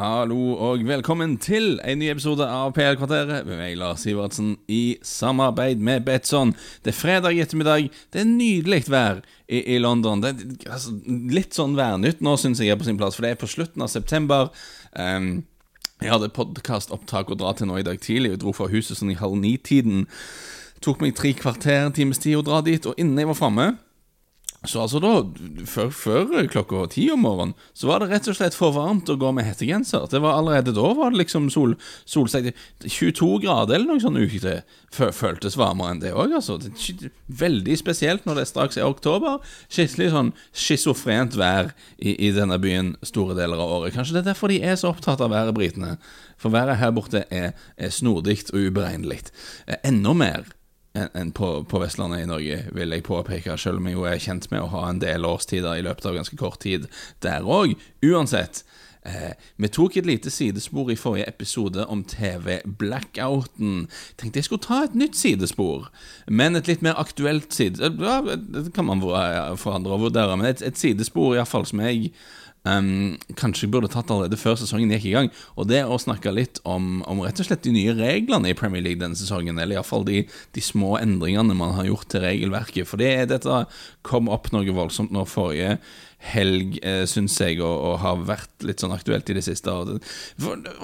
Hallo og velkommen til en ny episode av PL-kvarteret med meg, Lars Sivertsen, i samarbeid med Betson. Det er fredag ettermiddag. Det er nydelig vær i, i London. Det er altså, litt sånn værnytt nå, syns jeg er på sin plass, for det er på slutten av september. Um, jeg hadde podkastopptak å dra til nå i dag tidlig. Jeg dro fra huset sånn i halv ni-tiden. Tok meg tre kvarter, times tid å dra dit, og innen jeg var framme så altså da, før, før, klokka ti om morgenen, så var det rett og slett for varmt å gå med hettegenser. Det var Allerede da var det liksom sol, solstek 22 grader eller noe sånt uke Føltes varmere enn det òg, altså. Det veldig spesielt når det straks er oktober. Skikkelig sånn schizofrent vær i, i, denne byen store deler av året. Kanskje det er derfor de er så opptatt av været, britene. For været her borte er, er snodig og uberegnelig. Eh, enda mer enn på, på, Vestlandet i Norge, vil jeg påpeke, selv om jeg jo er kjent med å ha en del årstider i løpet av ganske kort tid der òg. Uansett. Eh, vi tok et lite sidespor i forrige episode om TV-blackouten. Tenkte jeg skulle ta et nytt sidespor, men et litt mer aktuelt sidespor Ja, det kan man forandre og vurdere, men et, et sidespor iallfall som jeg um, kanskje jeg burde tatt allerede før sesongen gikk i gang. Og det å snakke litt om, om rett og slett de nye reglene i Premier League denne sesongen. Eller iallfall de, de små endringene man har gjort til regelverket. For det, dette kom opp noe voldsomt nå forrige helg, eh, syns jeg, og, og, har vært litt sånn aktuelt i det siste. Og,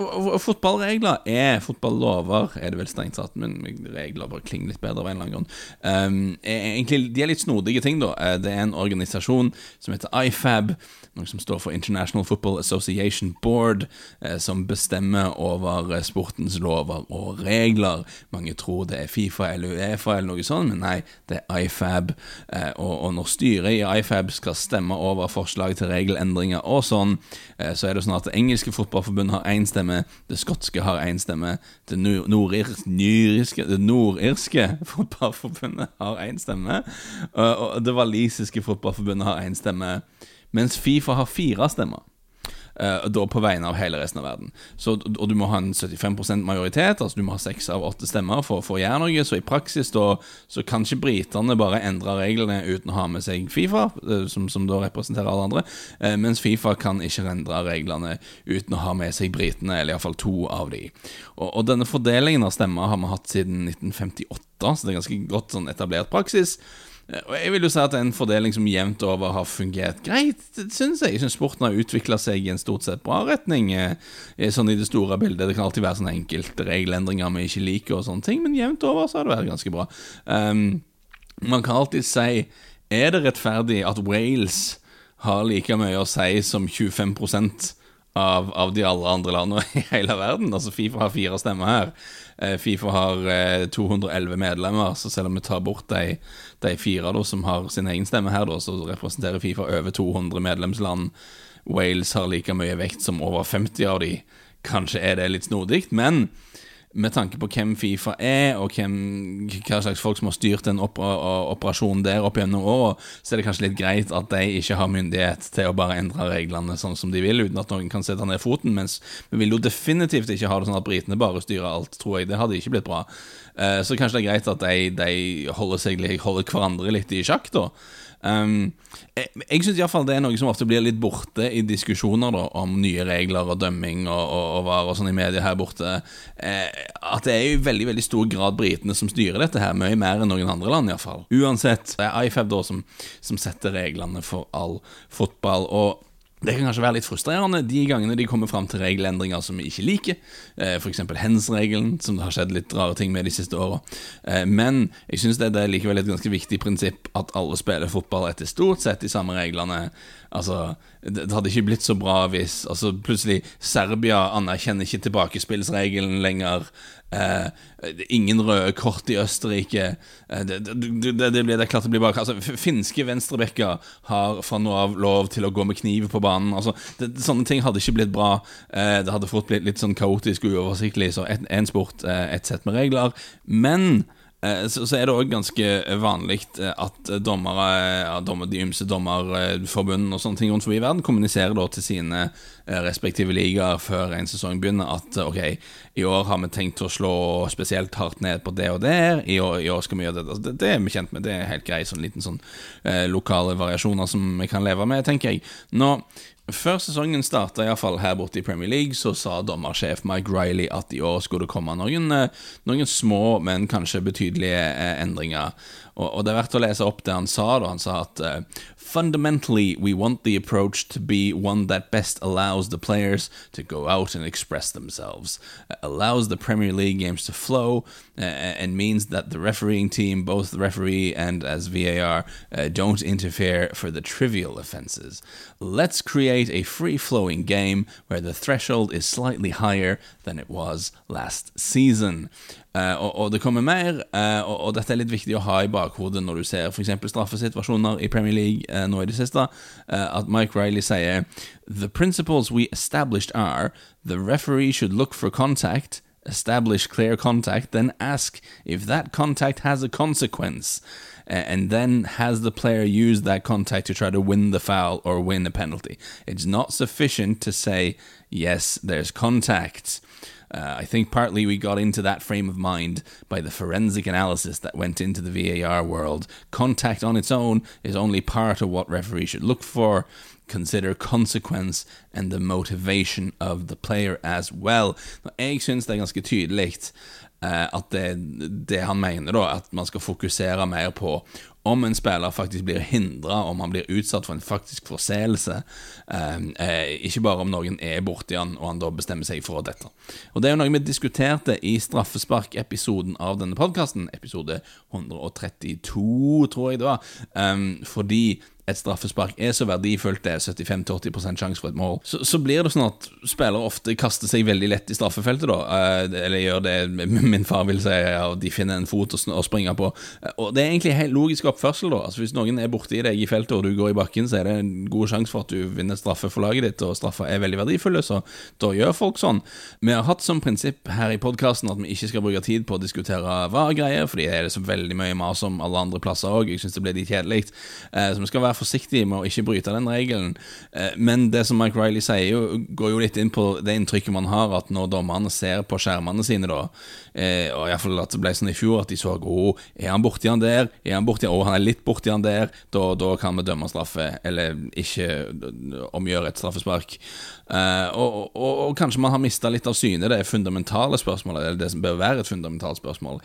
og, fotballregler er Fotballover er det vel strengt tatt, men regler bare klinger litt bedre av en eller annen grunn. Um, egentlig, De er litt snodige ting, da. Eh, det er en organisasjon som heter IFAB, noe som står for International Football Association Board, eh, som bestemmer over eh, sportens lover og regler. Mange tror det er Fifa eller Uefa eller noe sånt, men nei, det er IFAB. Eh, og, og når styret i IFAB skal stemme over over forslag til regelendringer og sånn, eh, så er det sånn at det engelske fotballforbundet har én stemme, det skotske har én stemme, det nordirske, nordirske fotballforbundet har én stemme, og det walisiske fotballforbundet har én stemme, mens Fifa har fire stemmer. Uh, da på vegne av hele resten av verden. Så, og du må ha en 75% majoritet, altså du må ha seks av åtte stemmer for, for, å gjøre noe. Så i praksis da så kan ikke britene bare endre reglene uten å ha med seg Fifa, uh, som, som, da representerer alle andre, uh, mens Fifa kan ikke endre reglene uten å ha med seg britene, eller iallfall to av de. Og, og denne fordelingen av stemmer har vi hatt siden 1958, så det er ganske godt sånn etablert praksis. Eh, og Jeg vil jo si at en fordeling som jevnt over har fungert greit, syns jeg. Jeg syns sporten har utvikla seg i en stort sett bra retning, eh, sånn i det store bildet. Det kan alltid være sånne enkelte regelendringer vi ikke liker, og sånne ting, men jevnt over så har det vært ganske bra. Um, man kan alltid si Er det rettferdig at Wales har like mye å si som 25% av, av de alle andre landene i hele verden? Altså Fifa har fire stemmer her. Eh, Fifa har 211 eh, medlemmer, så selv om vi tar bort de, de fire da, som har sin egen stemme her, da, så representerer Fifa over 200 medlemsland. Wales har like mye vekt som over 50 av de. Kanskje er det litt snodig, men med tanke på hvem Fifa er, og hvem, hva slags folk som har styrt den operasjonen der opp gjennom åra, så er det kanskje litt greit at de ikke har myndighet til å bare endre reglene sånn som de vil, uten at noen kan sette ned foten. Mens vi vil jo definitivt ikke ha det sånn at britene bare styrer alt, tror jeg. Det hadde ikke blitt bra. Eh, så kanskje det er greit at de, de holder, seg, holder hverandre litt i sjakk, da. Um, jeg jeg syns det er noe som ofte blir litt borte i diskusjoner da, om nye regler og dømming og, og, og var og sånn i media her borte. Eh, at det er i veldig veldig stor grad britene som styrer dette her, mye mer enn noen andre land iallfall. Uansett, det er IFAB da som, som setter reglene for all fotball. Og det kan kanskje være litt frustrerende de gangene de kommer fram til regelendringer som vi ikke liker. Eh, F.eks. hens-regelen, som det har skjedd litt rare ting med de siste åra. Eh, men jeg syns det er likevel et ganske viktig prinsipp at alle spiller fotball etter stort sett de samme reglene. Altså, det hadde ikke blitt så bra hvis altså, plutselig Serbia anerkjenner ikke tilbakespillsregelen lenger. Eh, ingen røde kort i Østerrike. Eh, det, det, det, det, klart det blir bak. Altså, finske venstrebacker har fra nå av lov til å gå med kniv på banen. Altså, sånne ting hadde ikke blitt bra. Eh, det hadde fort blitt litt sånn kaotisk og uoversiktlig. Så én sport, eh, ett sett med regler. Men så, så, er det òg ganske vanlig eh, at dommere, ja, dommer, de ymse dommerforbundene og sånne ting rundt forbi verden kommuniserer da til sine eh, respektive ligaer før en sesong begynner, at ok, i år har vi tenkt å slå spesielt hardt ned på det og der, i år, i år skal vi gjøre det. Altså, det. Det er vi kjent med, det er helt greit, sånn liten sånn eh, lokale variasjoner som vi kan leve med, tenker jeg. Nå, før sesongen starta, iallfall her borte i Premier League, så sa dommersjef Mike Riley at i år skulle det komme noen, noen små, men kanskje betydelige endringer. Og, og, det er verdt å lese opp det han sa. da Han sa at Fundamentally, we want the approach to be one that best allows the players to go out and express themselves, uh, allows the Premier League games to flow, uh, and means that the refereeing team, both the referee and as VAR, uh, don't interfere for the trivial offences. Let's create a free flowing game where the threshold is slightly higher than it was last season. Uh, og, og, det kommer mer, uh, og, og, dette er litt viktig å ha i bakhodet når du ser f.eks. straffesituasjoner i Premier League uh, nå i det siste, at Mike Riley sier The principles we established are the referee should look for contact, establish clear contact, then ask if that contact has a consequence. and then has the player use that contact to try to win the foul or win a penalty. It's not sufficient to say, yes, there's contact. Uh, I think partly we got into that frame of mind by the forensic analysis that went into the VAR world. Contact on its own is only part of what referees should look for. Consider consequence and the motivation of the player as well. Jeg syns det er uh, at det, det han mener, da, at man skal fokusere mer på om en spiller faktisk blir hindra, om han blir utsatt for en faktisk forseelse. Ehm, eh, ikke bare om noen er borti han, og han da bestemmer seg for dette. Og Det er jo noe vi diskuterte i straffespark-episoden av denne podkasten, episode 132, tror jeg det var, eh, fordi et straffespark er så verdifullt, det er 75-80% sjanse for et mål, så, så, blir det sånn at spillere ofte kaster seg veldig lett i straffefeltet, da. Eh, eller gjør det min far vil si, og de finner en fot å springe på. Eh, og det er egentlig helt logisk oppførsel, da. Altså Hvis noen er borti deg i feltet, og du går i bakken, så er det en god sjanse for at du vinner straffe for laget ditt, og straffer er veldig verdifulle, så da gjør folk sånn. Vi har hatt som prinsipp her i podkasten at vi ikke skal bruke tid på å diskutere hva-greier, fordi det er så veldig mye mas om alle andre plasser òg. Jeg syns det blir litt kjedelig. Eh, så vi skal være forsiktig med å ikke bryte den regelen. Eh, men det som Mike Riley sier, går jo litt inn på det inntrykket man har, at når dommerne ser på skjermene sine, da, eh, og iallfall at det ble sånn i fjor, at de så oh, er han borti han der, er han borti, oh, han er litt borti han der, da, da kan vi dømme straffe, eller ikke omgjøre et straffespark. Uh, og, og, og, kanskje man har mista litt av syne det fundamentale spørsmålet, eller det som bør være et fundamentalt spørsmål.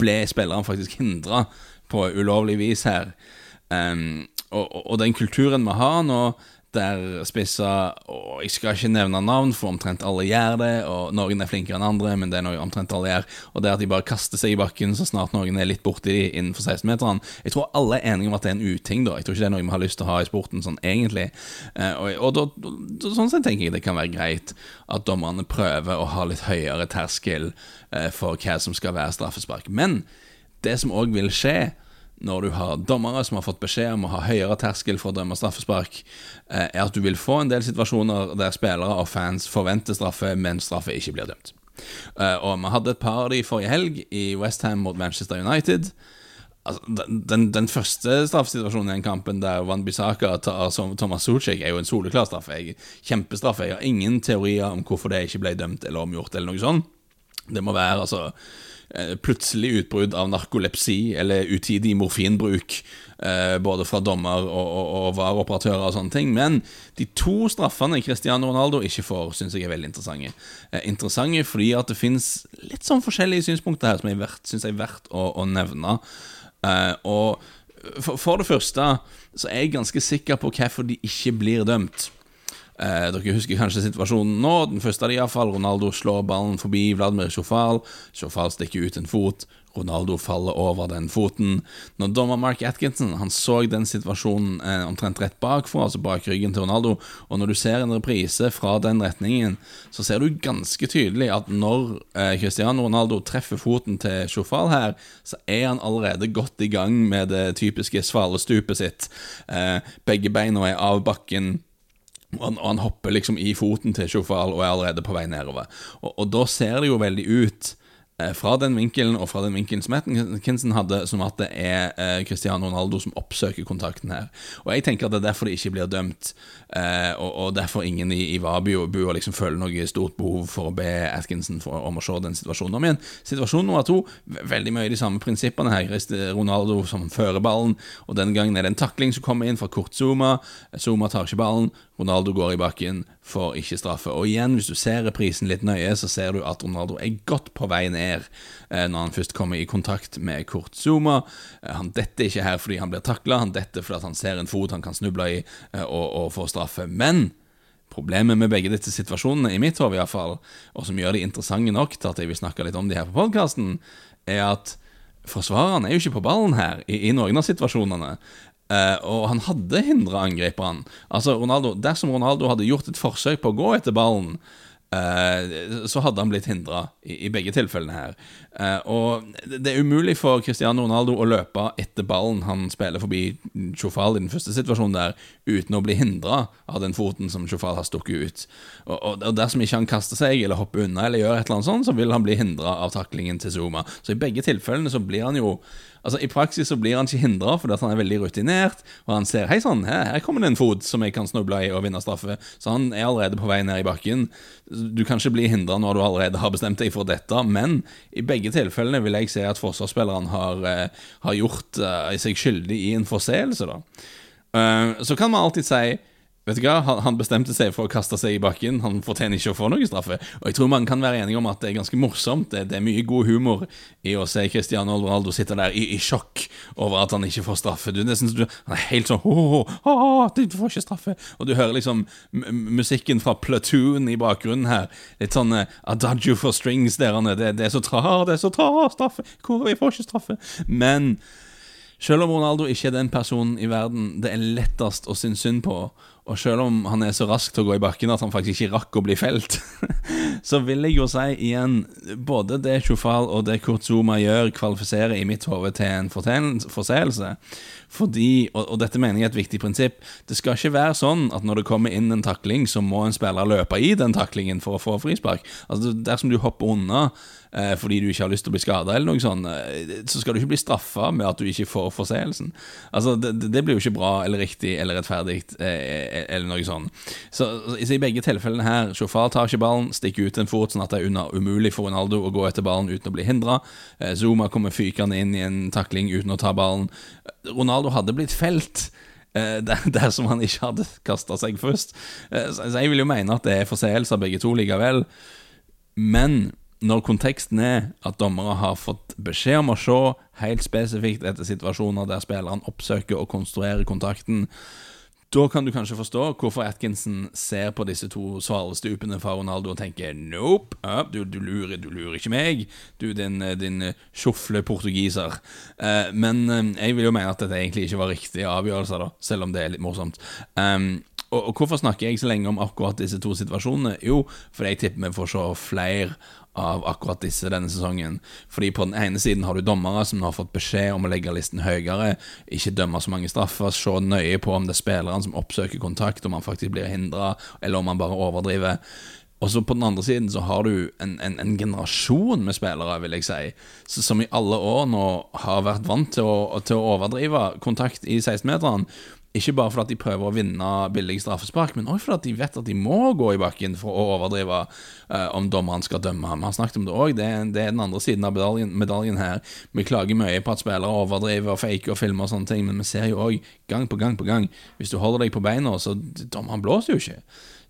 Ble spilleren faktisk hindra på ulovlig vis her? Um, og, og, den kulturen vi har nå, der spisser Og jeg skal ikke nevne navn, for omtrent alle gjør det. Og noen er flinkere enn andre, men det er noe omtrent alle gjør. Og det at de bare kaster seg i bakken så snart noen er litt borti de innenfor 16-meteren. Jeg tror alle er enige om at det er en uting, da. Jeg tror ikke det er noe vi har lyst til å ha i sporten sånn egentlig. Uh, og, og da, sånn sett tenker jeg det kan være greit at dommerne prøver å ha litt høyere terskel uh, for hva som skal være straffespark. Men det som òg vil skje, når du har dommere som har fått beskjed om å ha høyere terskel for å dømme straffespark, eh, er at du vil få en del situasjoner der spillere og fans forventer straffe, men straffe ikke blir dømt. Eh, og vi hadde et par av de forrige helg i Westham mot Manchester United. Altså, den, den, første straffesituasjonen i den kampen der Van Bissaka tar Thomas Sucek, er jo en soleklar straffe. Kjempestraffe. Jeg har ingen teorier om hvorfor det ikke ble dømt eller omgjort, eller noe sånt. Det må være altså Eh, plutselig utbrudd av narkolepsi eller utidig morfinbruk, eh, både fra dommer og, og, og vareoperatører og sånne ting. Men de to straffene Cristiano Ronaldo ikke får, syns jeg er veldig interessante. Eh, interessante fordi at det finnes litt sånn forskjellige synspunkter her som jeg syns er verdt å, å nevne. og for, for det første så er jeg ganske sikker på hvorfor de ikke blir dømt. Eh, dere husker kanskje situasjonen nå. Den første av de iallfall. Ronaldo slår ballen forbi Vladimir Sjofal. Sjofal stikker ut en fot. Ronaldo faller over den foten. Når dommer Mark Atkinson han så den situasjonen eh, omtrent rett bakfra, altså bak ryggen til Ronaldo, og når du ser en reprise fra den retningen, så ser du ganske tydelig at når eh, Cristiano Ronaldo treffer foten til Sjofal her, så er han allerede godt i gang med det typiske svalestupet sitt. Eh, begge beina er av bakken. Og han, og han, hopper liksom i foten til Sjofal og er allerede på vei nedover. Og, og da ser det jo veldig ut fra den vinkelen og fra den vinkelen som Atkinson hadde, som at det er eh, Cristiano Ronaldo som oppsøker kontakten her. Og jeg tenker at det er derfor de ikke blir dømt, eh, og, og, derfor ingen i, i Vabio bør liksom føler noe stort behov for å be Atkinson for, om å se den situasjonen om igjen. Situasjon nummer to, veldig mye de samme prinsippene her. Ronaldo som fører ballen, og den gangen er det en takling som kommer inn fra kort Zuma. Zuma tar ikke ballen, Ronaldo går i bakken, får ikke straffe. Og igjen, hvis du ser reprisen litt nøye, så ser du at Ronaldo er godt på vei ned eh, når han først kommer i kontakt med Kurt Zuma. Eh, han detter ikke her fordi han blir takla, han detter fordi han ser en fot han kan snuble i eh, og, og få straffe. Men Problemet med begge disse situasjonene, i mitt hode iallfall, og som gjør de interessante nok til at jeg vil snakke litt om de her på podkasten, er at forsvareren er jo ikke på ballen her i, i noen av situasjonene. Uh, og han hadde hindra angriperen. Altså, Ronaldo, Dersom Ronaldo hadde gjort et forsøk på å gå etter ballen, så hadde han blitt hindra i, begge tilfellene her. Uh, og det er umulig for Cristiano Ronaldo å løpe etter ballen han spiller forbi Chofal i den første situasjonen der, uten å bli hindra av den foten som Chofal har stukket ut. Og, dersom ikke han kaster seg eller hopper unna eller gjør et eller annet sånt, så vil han bli hindra av taklingen til Zuma. Så i begge tilfellene så blir han jo Altså I praksis så blir han ikke hindra fordi han er veldig rutinert, og han ser hei sann, her, her, kommer det en fot som jeg kan snuble i og vinne straffe. Så han er allerede på vei ned i bakken. Du kan ikke bli hindra når du allerede har bestemt deg for dette, men i begge tilfellene vil jeg si at forsvarsspilleren har, uh, har gjort uh, seg skyldig i en forseelse, da. Uh, så kan man alltid si Vet du hva, Han bestemte seg for å kaste seg i bakken. Han fortjener ikke å få noe straffe. Og jeg tror man kan være enige om at det er ganske morsomt. Det, det er mye god humor i å se Cristiano Ronaldo sitte der i, i sjokk over at han ikke får straffe. Du, synes du, han er helt sånn oh, oh, oh, Du får ikke straffe. Og du hører liksom musikken fra Platoon i bakgrunnen her. Litt sånn uh, Adagio for strings der. Det, det er så tra, det er så tra, straffe. Hvor, jeg får ikke straffe. Men selv om Ronaldo ikke er den personen i verden det er lettest å synes synd på, og selv om han er så rask til å gå i bakken at han faktisk ikke rakk å bli felt, så vil jeg jo si igjen Både det Chofal og det Kurt Zuma gjør, kvalifiserer i mitt hode til en forseelse. Fordi, og, og, dette mener jeg er et viktig prinsipp, det skal ikke være sånn at når det kommer inn en takling, så må en spiller løpe i den taklingen for å få frispark. Altså Dersom du hopper unna fordi du ikke har lyst til å bli skada, eller noe sånt, eh, så skal du ikke bli straffa med at du ikke får forseelsen. Altså, det, det, blir jo ikke bra eller riktig eller rettferdig, eh, eller noe sånt. Så, så, i begge tilfellene her, sjåfør tar ikke ballen, stikker ut en fot sånn at det er under, umulig for Ronaldo å gå etter ballen uten å bli hindra. Eh, Zuma kommer fykende inn i en takling uten å ta ballen. Ronaldo hadde blitt felt eh, dersom han ikke hadde kasta seg først. Eh, så jeg vil jo mene at det er forseelser begge to likevel. Men når konteksten er at dommere har fått beskjed om å se helt spesifikt etter situasjoner der spilleren oppsøker og konstruerer kontakten, da kan du kanskje forstå hvorfor Atkinson ser på disse to svalestupene fra Ronaldo og tenker nope, ja, du, du, lurer, du, lurer, ikke meg, du din, din sjofle portugiser. Eh, men uh, jeg vil jo mene at dette egentlig ikke var riktige avgjørelser, da, selv om det er litt morsomt. Um, og, og, hvorfor snakker jeg så lenge om akkurat disse to situasjonene? Jo, fordi jeg tipper vi får se flere av akkurat disse denne sesongen. Fordi på den ene siden har du dommere som har fått beskjed om å legge listen høyere, ikke dømme så mange straffer, se nøye på om det er spilleren som oppsøker kontakt, om han faktisk blir hindra, eller om han bare overdriver. Og så på den andre siden så har du en, en, en generasjon med spillere, vil jeg si, som i alle år nå har vært vant til å, til å overdrive kontakt i 16-meteren. Ikke bare fordi de prøver å vinne billig straffespark, men også fordi de vet at de må gå i bakken for å overdrive uh, om dommeren skal dømme. Vi har snakket om det òg, det, det, er den andre siden av medaljen, medaljen, her. Vi klager mye på at spillere overdriver og faker og filmer og sånne ting, men vi ser jo òg gang på gang på gang Hvis du holder deg på beina, så dommeren blåser jo ikke.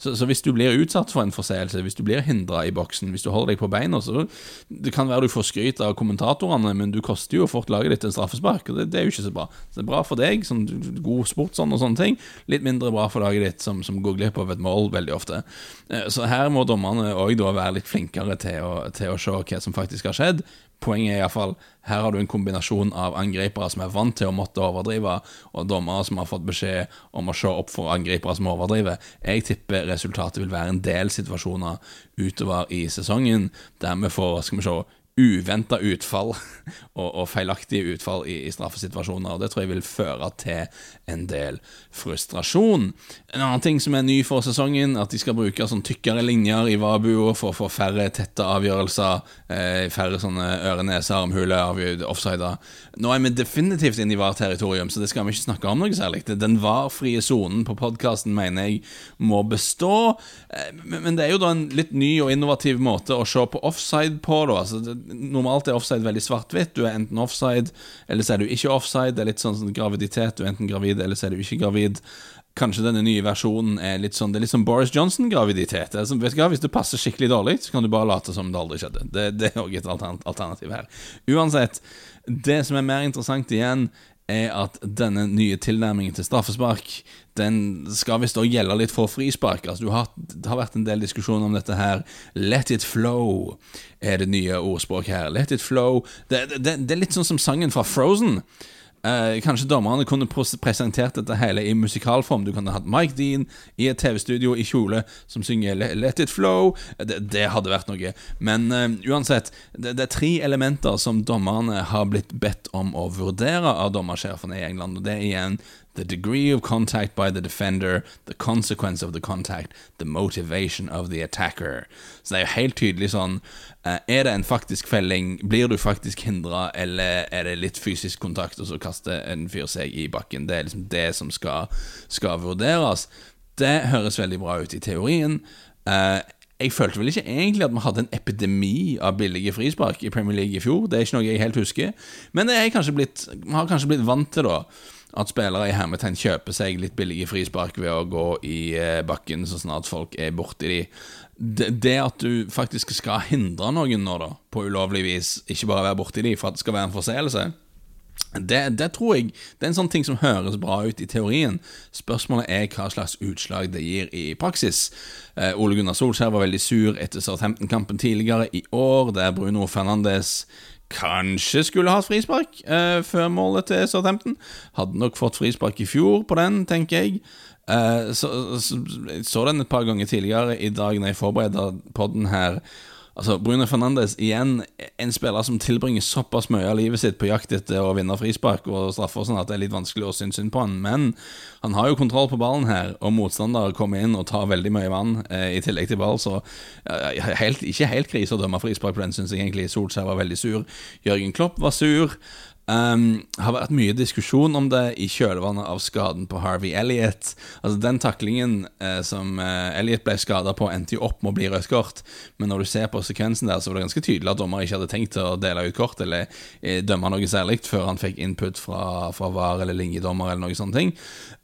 Så, så, hvis du blir utsatt for en forseelse, hvis du blir hindra i boksen, hvis du holder deg på beina, så Det kan være du får skryt av kommentatorene, men du koster jo fort laget ditt en straffespark, og det, det, er jo ikke så bra. Så det er bra for deg, som god sportsånd og sånne ting. Litt mindre bra for laget ditt, som, som går glipp av et mål veldig ofte. Eh, så her må dommerne òg være litt flinkere til å, til å se hva som faktisk har skjedd, Poenget er iallfall her har du en kombinasjon av angripere som er vant til å måtte overdrive, og dommere som har fått beskjed om å se opp for angripere som overdriver. Jeg tipper resultatet vil være en del situasjoner utover i sesongen der vi får skal vi se, uventa utfall og, og, feilaktige utfall i, i, straffesituasjoner. og Det tror jeg vil føre til en del frustrasjon. En annen ting som er ny for sesongen, at de skal bruke sånn tykkere linjer i Vabu for å få færre tette avgjørelser, eh, færre sånne øre, nese, armhule, offsider. Nå er vi definitivt inne i VAR-territorium, så det skal vi ikke snakke om noe særlig. Den VAR-frie sonen på podkasten mener jeg må bestå, eh, men det er jo da en litt ny og innovativ måte å se på offside på. da, altså det, Normalt er offside veldig svart-hvitt. Du er enten offside, eller så er du ikke offside. Det er litt sånn, sånn graviditet. Du er enten gravid, eller så er du ikke gravid. Kanskje denne nye versjonen er litt sånn Det er litt sånn Boris Johnson-graviditet. Hvis det passer skikkelig dårlig, så kan du bare late som det aldri skjedde. Det, det er òg et alternativ her. Uansett, det som er mer interessant igjen, er at denne nye tilnærmingen til straffespark Den skal visst òg gjelde litt for frispark. Altså, har, det har vært en del diskusjon om dette her. Let it flow er det nye ordspråket her. Let it flow. Det, det, det er litt sånn som sangen fra Frozen. Eh, kanskje dommerne kunne presentert dette hele i musikalform. Du kunne hatt Mike Dean i et TV-studio i kjole som synger Let It Flow. Det, det hadde vært noe. Men eh, uansett, det, det, er tre elementer som dommerne har blitt bedt om å vurdere av dommersjefene i England. Og det er igjen the degree of contact by the defender, the consequence of the contact, the motivation of the attacker. Så det er jo helt tydelig sånn uh, Er det en faktisk felling? Blir du faktisk hindra, eller er det litt fysisk kontakt, og så kaster en fyr seg i bakken? Det er liksom det som skal, skal vurderes. Det høres veldig bra ut i teorien. Uh, jeg følte vel ikke egentlig at vi hadde en epidemi av billige frispark i Premier League i fjor. Det er ikke noe jeg helt husker. Men det er kanskje blitt, vi har kanskje blitt vant til, da at spillere i hermetegn kjøper seg litt billige frispark ved å gå i eh, bakken så snart folk er borti de. Det at du faktisk skal hindre noen nå, da, på ulovlig vis, ikke bare være borti de for at det skal være en forseelse, det, det, tror jeg Det er en sånn ting som høres bra ut i teorien. Spørsmålet er hva slags utslag det gir i praksis. Eh, Ole Gunnar Solskjær var veldig sur etter Southampton-kampen tidligere i år, der Bruno Fernandes kanskje skulle hatt frispark eh, før målet til Southampton. Hadde nok fått frispark i fjor på den, tenker jeg. Eh, så, så, så, den et par ganger tidligere i dag når jeg forbereder podden her. Altså, Bruno Fernandes, igjen en spiller som tilbringer såpass mye av livet sitt på jakt etter å vinne frispark og straffer, sånn at det er litt vanskelig å synes synd på han. Men han har jo kontroll på ballen her, og motstander kommer inn og tar veldig mye vann eh, i tillegg til ball, så ja, helt, ikke helt krise å dømme frispark på den, syns jeg egentlig. Solskjær var veldig sur. Jørgen Klopp var sur. Um, har vært mye diskusjon om det i kjølvannet av skaden på Harvey Elliot. Altså Den taklingen uh, som uh, Elliot ble skada på, endte jo opp med å bli rødt kort. Men når du ser på sekvensen der, så var det ganske tydelig at dommer ikke hadde tenkt å dele ut kort eller uh, dømme noe særlig før han fikk input fra, fra VAR eller linjedommer eller noe ting.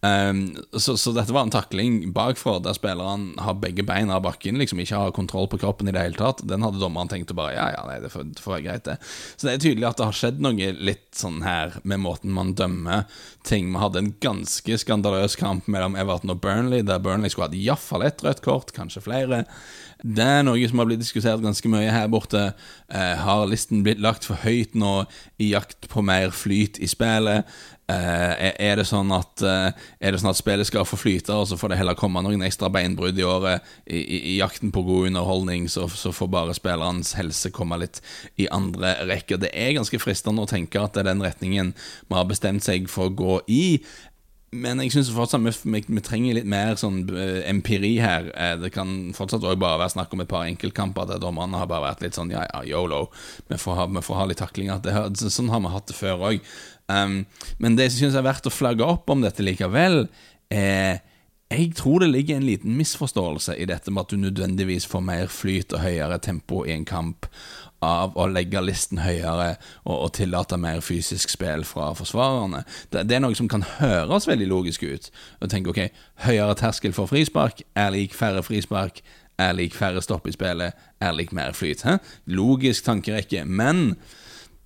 Um, så, så, dette var en takling bakfra der spilleren har begge beina av bakken, liksom ikke har kontroll på kroppen i det hele tatt. Den hadde dommeren tenkt å bare Ja, ja, nei, det får, det får være greit, det. Så det er tydelig at det har skjedd noe litt sånn her med måten man dømmer ting. Vi hadde en ganske skandaløs kamp mellom Everton og Burnley, der Burnley skulle hatt iallfall ett rødt kort, kanskje flere. Det er noe som har blitt diskutert ganske mye her borte. Eh, har listen blitt lagt for høyt nå i jakt på mer flyt i spillet? Eh, er, det sånn at, uh, er det sånn at spillet skal få flyte, og så får det heller komme noen ekstra beinbrudd i året i, i, i jakten på god underholdning, så, så, får bare spillerens helse komme litt i andre rekker. Det er ganske fristende å tenke at det er den retningen vi har bestemt seg for å gå i. Men jeg syns fortsatt vi, vi, vi, trenger litt mer sånn uh, empiri her. Uh, det kan fortsatt også bare være snakk om et par enkeltkamper der dommerne har bare vært litt sånn ja, ja, yolo. Vi får ha, vi får ha litt taklinger. Sånn har vi hatt det før òg. Um, men det som synes er verdt å flagge opp om dette likevel, er jeg tror det ligger en liten misforståelse i dette med at du nødvendigvis får mer flyt og høyere tempo i en kamp av å legge listen høyere og, og tillate mer fysisk spill fra forsvarerne. Det, det, er noe som kan høres veldig logisk ut. Og tenke ok, høyere terskel for frispark er lik færre frispark, er lik færre stopp i spillet, er lik mer flyt. Hæ? Logisk tankerekke. Men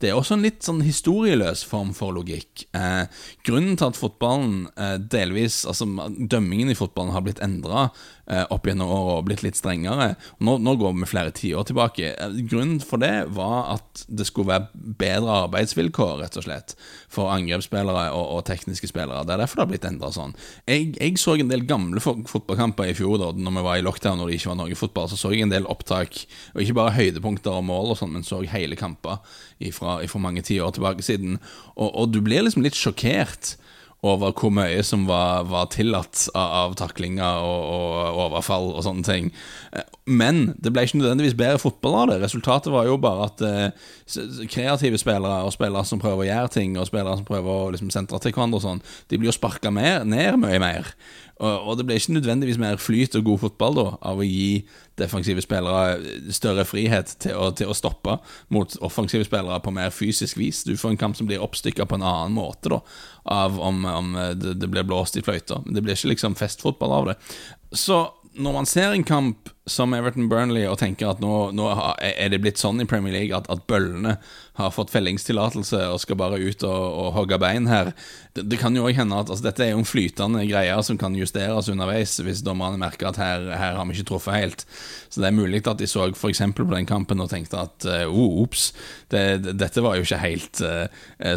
det er også en litt sånn historieløs form for logikk. Eh, grunnen til at fotballen eh, delvis Altså dømmingen i fotballen har blitt endra eh, opp gjennom åra og blitt litt strengere. Nå, nå går vi flere tiår tilbake. Eh, grunnen for det var at det skulle være bedre arbeidsvilkår, rett og slett, for angrepsspillere og, og tekniske spillere. Det er derfor det har blitt endra sånn. Jeg, jeg, så en del gamle fotballkamper i fjor, da når vi var i lockdown og det ikke var noe fotball. Så så jeg en del opptak, og ikke bare høydepunkter og mål, og sånn, men så hele kamper fra mange tiår tilbake siden. Og, og du blir liksom litt sjokkert over hvor mye som var, var tillatt av, av taklinger og, og, overfall og sånne ting. Eh, men det ble ikke nødvendigvis bedre fotball av det. Resultatet var jo bare at eh, kreative spillere og spillere som prøver å gjøre ting, og spillere som prøver å liksom, sentre til hverandre og sånn, de blir jo sparka ned mye mer. Og, det ble ikke nødvendigvis mer flyt og god fotball da av å gi defensive spillere større frihet til å, til å, stoppe mot offensive spillere på mer fysisk vis. Du får en kamp som blir oppstykka på en annen måte da av om, om det, det, blir blåst i fløyta. Det blir ikke liksom festfotball av det. Så når man ser en kamp som Everton Burnley og tenker at nå, nå er det blitt sånn i Premier League at, at bøllene har fått fellingstillatelse og skal bare ut og, og hogge bein her. Det, det kan jo òg hende at altså, dette er jo en flytende greie som kan justeres underveis hvis dommerne merker at her, her, har vi ikke truffet helt. Så det er mulig at de så f.eks. på den kampen og tenkte at uh, ops, det, det, dette var jo ikke helt uh,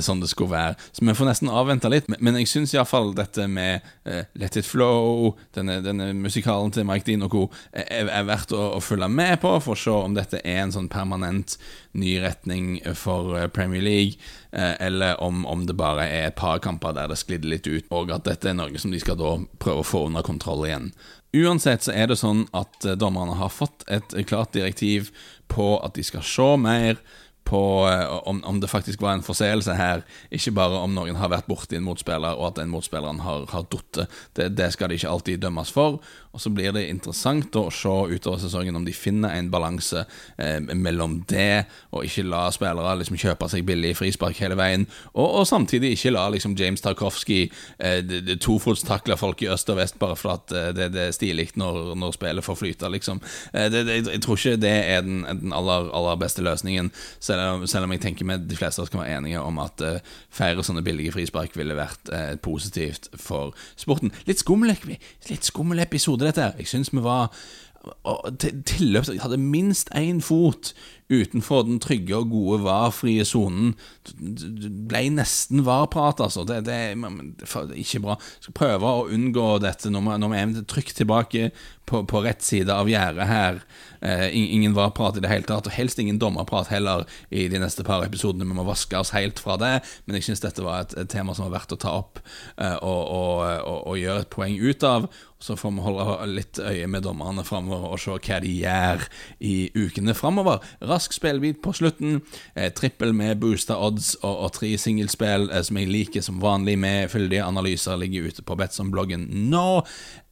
sånn det skulle være. Så vi får nesten avvente litt. Men, men jeg syns iallfall dette med uh, Let It Flow, denne, denne musikalen til Mike Dean og co. er, er verdt å, å, følge med på for å se om dette er en sånn permanent ny retning for eh, Premier League, eh, eller om, om, det bare er et par kamper der det sklidde litt ut, og at dette er noe som de skal da prøve å få under kontroll igjen. Uansett så er det sånn at eh, dommerne har fått et klart direktiv på at de skal se mer på om, om, det faktisk var en forseelse her, ikke bare om noen har vært borti en motspiller og at den motspilleren har, har datt. Det, det, skal de ikke alltid dømmes for. Og Så blir det interessant å se utover sesongen om de finner en balanse eh, mellom det og ikke la spillere liksom kjøpe seg billig frispark hele veien, og, og samtidig ikke la liksom James Tarkovsky eh, tofotstakle folk i øst og vest bare for at eh, det, det, er stilig når, når spillet får flyte, liksom. Eh, det, jeg tror ikke det er den, den aller, aller beste løsningen. selv selv, selv, om jeg tenker med de fleste av oss være enige om at eh, færre sånne billige frispark ville vært uh, positivt for sporten. Litt skummel, litt skummel episode, dette. Jeg syns vi var tilløp Hadde minst én fot utenfor den trygge og gode var-frie sonen. Ble nesten var-prat, altså. Det, det, er ikke bra. Skal prøve å unngå dette når vi, er trygt tilbake på, på rett side av gjerdet her. Eh, ingen var-prat i det hele tatt, og helst ingen dommerprat heller i de neste par episodene. Vi må vaske oss helt fra det, men jeg syns dette var et, et, tema som var verdt å ta opp eh, og, og, og, og, gjøre et poeng ut av. Så får vi holde litt øye med dommerne framover og se hva de gjør i ukene framover. Rask spillbit på slutten. Eh, trippel med boosta odds og, og tre singelspill eh, som jeg liker som vanlig, med fyldige analyser, ligger ute på Betson-bloggen nå.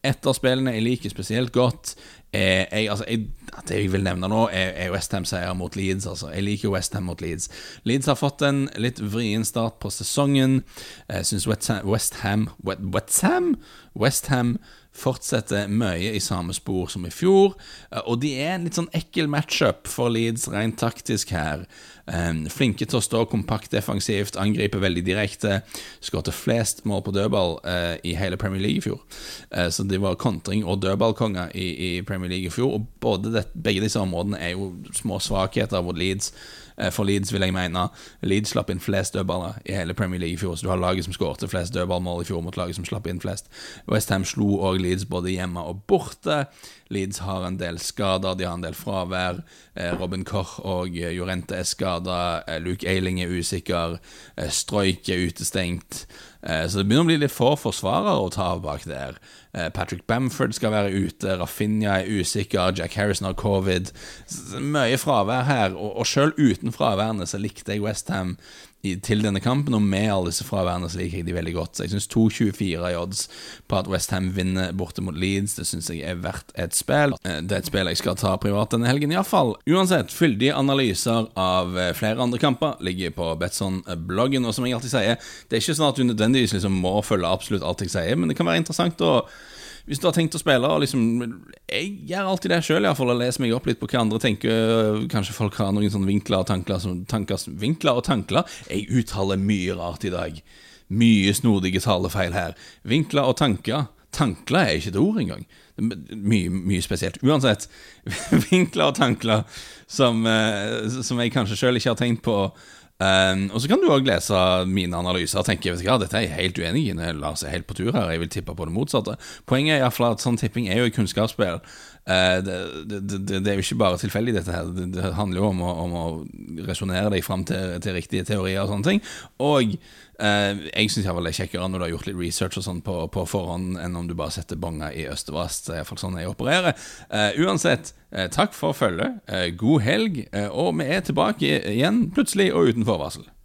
Et av spillene jeg liker spesielt godt, eh, jeg, altså, jeg, Det jeg vil nevne nå, er, er Westham-seier mot Leeds. Altså. Jeg liker Westham mot Leeds. Leeds har fått en litt vrien start på sesongen. Jeg syns Westham Westham Westham, Westham fortsetter mye i samme spor som i fjor. Eh, og de er en litt sånn ekkel matchup for Leeds rent taktisk her. Flinke til å stå kompakt defensivt, angripe veldig direkte. Skåret flest mål på dødball uh, i hele Premier League i fjor. Uh, så de var kontring- og dødballkonger i, Premier League i fjor. Og det, begge disse områdene er jo små svakheter hvor Leeds Eh, for Leeds, vil jeg mene. Leeds slapp inn flest dødballer i hele Premier League i fjor, så du har laget som skårte flest dødballmål i fjor mot laget som slapp inn flest. Westham slo òg Leeds både hjemme og borte. Leeds har en del skader, de har en del fravær. Eh, Robin Koch og Jorente er skada. Eh, Luke Eiling er usikker. Stroik er utestengt. Så det begynner å bli litt få forsvarere å ta av bak der. Eh, Patrick Bamford skal være ute, Rafinha er usikker, Jack Harrison har covid. Mye fravær her, og sjøl uten fraværene så likte jeg Westham til denne kampen, og med alle disse fraværende så liker jeg de veldig godt. Så jeg syns 2,24 i odds på at Westham vinner borte mot Leeds, det syns jeg er verdt et spill. Eh, det er et spill jeg skal ta privat denne helgen, iallfall. Uansett, fyldige analyser av eh, flere andre kamper ligger på Betson-bloggen, og som jeg alltid sier, det er ikke sånn at du nødvendigvis liksom må følge absolutt alt jeg sier, men det kan være interessant å hvis du har tenkt å spille liksom Jeg gjør alltid det sjøl, iallfall, leser meg opp litt på hva andre tenker. Kanskje folk har noen sånne vinkler og tankler som tanker, Vinkler og tankler? Jeg uttaler mye rart i dag. Mye snodige talefeil her. Vinkler og tanker. Tankler er ikke et ord engang. Mye, mye spesielt. Uansett, vinkler og tankler som, eh, som jeg kanskje sjøl ikke har tenkt på Um, og så kan du òg lese mine analyser og tenke vet du hva, dette er jeg helt uenig i. La oss er helt på tur her. Jeg vil tippe på det motsatte. Poenget er i hvert fall at sånn tipping er jo et kunnskapsspill. Uh, det, det, det, er jo ikke bare tilfeldig, dette her. Det, handler jo om å, om å resonnere deg fram til, til, riktige teorier og sånne ting. Og eh, jeg syns det er kjekkere når du har gjort litt research og sånn på, på, forhånd, enn om du bare setter bonga i øst og vest. Det er iallfall sånn jeg opererer. Eh, uansett. Eh, takk for følget, eh, god helg, eh, og vi er tilbake igjen plutselig og uten forvarsel.